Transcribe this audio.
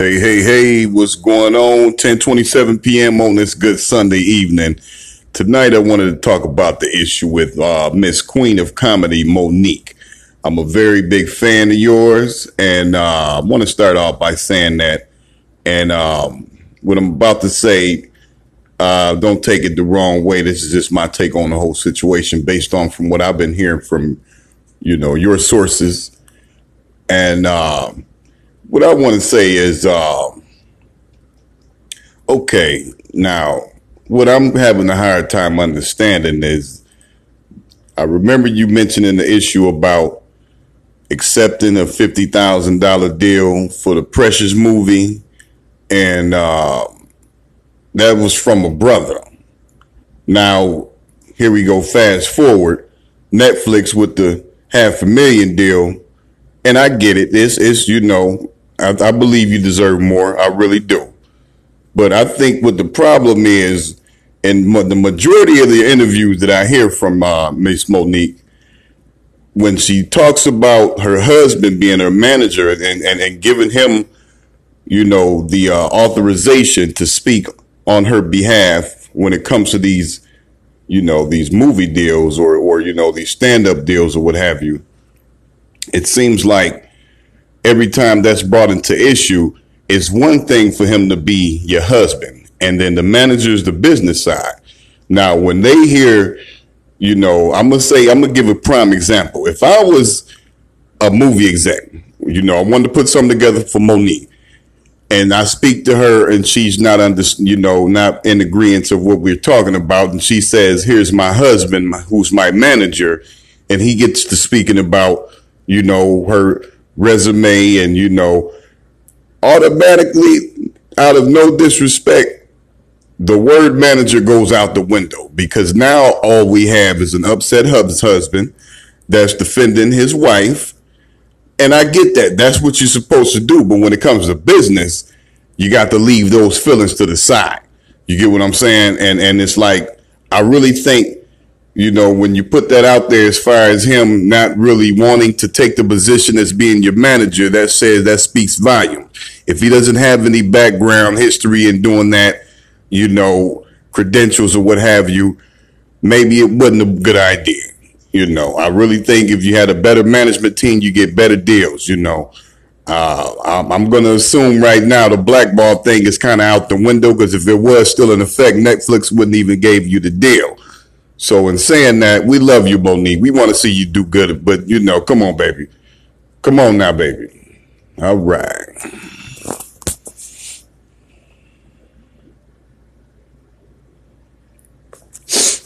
Hey, hey, hey, what's going on? 1027 p.m. on this good Sunday evening. Tonight I wanted to talk about the issue with uh, Miss Queen of Comedy, Mo'Nique. I'm a very big fan of yours, and uh, I want to start off by saying that. And um, what I'm about to say, uh, don't take it the wrong way. This is just my take on the whole situation based on from what I've been hearing from, you know, your sources. And um, what I want to say is, uh, okay, now what I'm having a hard time understanding is, I remember you mentioning the issue about accepting a fifty thousand dollar deal for the Precious movie, and uh, that was from a brother. Now, here we go. Fast forward, Netflix with the half a million deal, and I get it. This is you know I, I believe you deserve more. I really do. But I think what the problem is, and the majority of the interviews that I hear from uh, Miss Mo'Nique, when she talks about her husband being her manager and, and, and giving him, you know, the uh, authorization to speak on her behalf when it comes to these, you know, these movie deals or, or you know, these stand up deals or what have you, it seems like every time that's brought into issue, it's one thing for him to be your husband, and then the manager's the business side. Now, when they hear, you know, I'm gonna say, I'm gonna give a prime example. If I was a movie exec, you know, I wanted to put something together for Mo'Nique, and I speak to her, and she's not under, you know, not in agreement of what we're talking about, and she says, "Here's my husband, who's my manager," and he gets to speaking about, you know, her resume and, you know, automatically, out of no disrespect, the word manager goes out the window because now all we have is an upset husband that's defending his wife. And I get that. That's what you're supposed to do. But when it comes to business, you got to leave those feelings to the side. You get what I'm saying? And and it's like I really think you know, when you put that out there as far as him not really wanting to take the position as being your manager, that says that speaks volume. If he doesn't have any background history in doing that, you know, credentials or what have you, maybe it wasn't a good idea. You know, I really think if you had a better management team, you get better deals, you know. Uh, I'm, going to assume right now the blackball thing is kind of out the window because if it was still in effect, Netflix wouldn't even gave you the deal. So in saying that, we love you, Mo'Nique. We want to see you do good, but you know, come on, baby. Come on now, baby. All right.